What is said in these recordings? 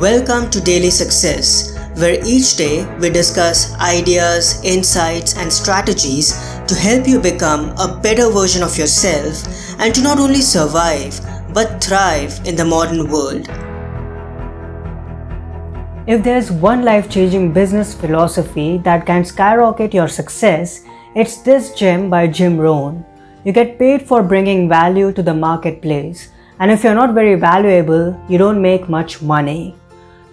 Welcome to Daily Success, where each day we discuss ideas, insights, and strategies to help you become a better version of yourself and to not only survive but thrive in the modern world. If there's one life changing business philosophy that can skyrocket your success, it's this gem by Jim Rohn. You get paid for bringing value to the marketplace, and if you're not very valuable, you don't make much money.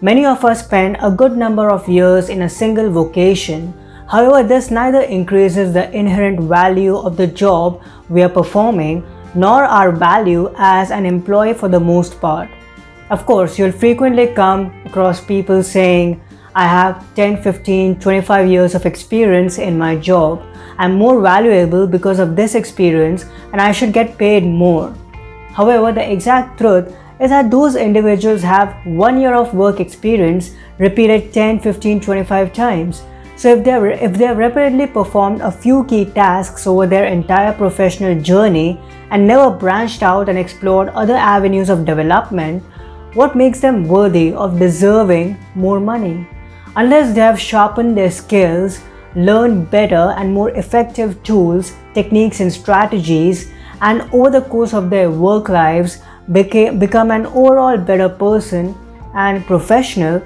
Many of us spend a good number of years in a single vocation. However, this neither increases the inherent value of the job we are performing nor our value as an employee for the most part. Of course, you'll frequently come across people saying, I have 10, 15, 25 years of experience in my job. I'm more valuable because of this experience and I should get paid more. However, the exact truth is that those individuals have one year of work experience repeated 10, 15, 25 times. So if they if they have repeatedly performed a few key tasks over their entire professional journey and never branched out and explored other avenues of development, what makes them worthy of deserving more money? Unless they have sharpened their skills, learned better and more effective tools, techniques, and strategies, and over the course of their work lives become an overall better person and professional,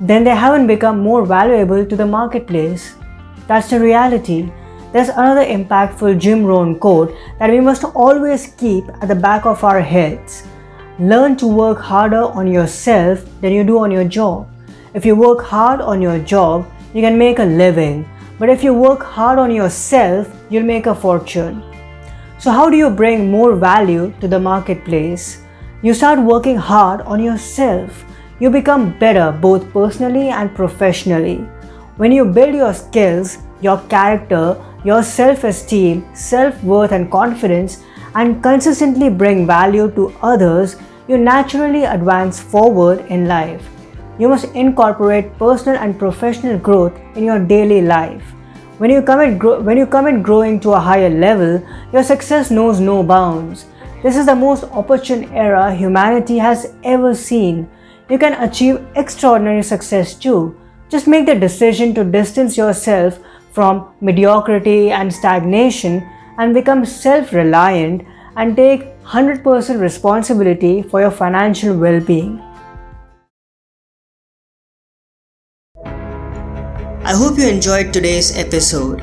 then they haven't become more valuable to the marketplace. That's the reality. There's another impactful Jim Rohn quote that we must always keep at the back of our heads. Learn to work harder on yourself than you do on your job. If you work hard on your job, you can make a living. But if you work hard on yourself, you'll make a fortune. So, how do you bring more value to the marketplace? You start working hard on yourself. You become better both personally and professionally. When you build your skills, your character, your self esteem, self worth, and confidence, and consistently bring value to others, you naturally advance forward in life. You must incorporate personal and professional growth in your daily life. When you commit gro- when you commit growing to a higher level, your success knows no bounds. This is the most opportune era humanity has ever seen. You can achieve extraordinary success too. Just make the decision to distance yourself from mediocrity and stagnation and become self reliant and take 100% responsibility for your financial well being. I hope you enjoyed today's episode.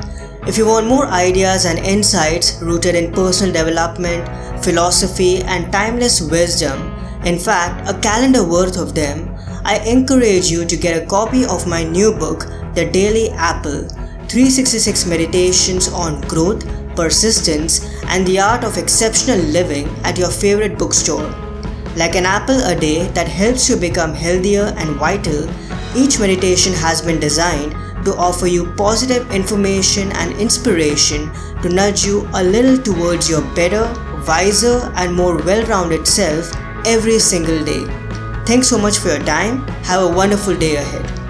If you want more ideas and insights rooted in personal development, philosophy, and timeless wisdom, in fact, a calendar worth of them, I encourage you to get a copy of my new book, The Daily Apple 366 Meditations on Growth, Persistence, and the Art of Exceptional Living at your favorite bookstore. Like an apple a day that helps you become healthier and vital, each meditation has been designed to offer you positive information and inspiration to nudge you a little towards your better, wiser, and more well rounded self every single day. Thanks so much for your time. Have a wonderful day ahead.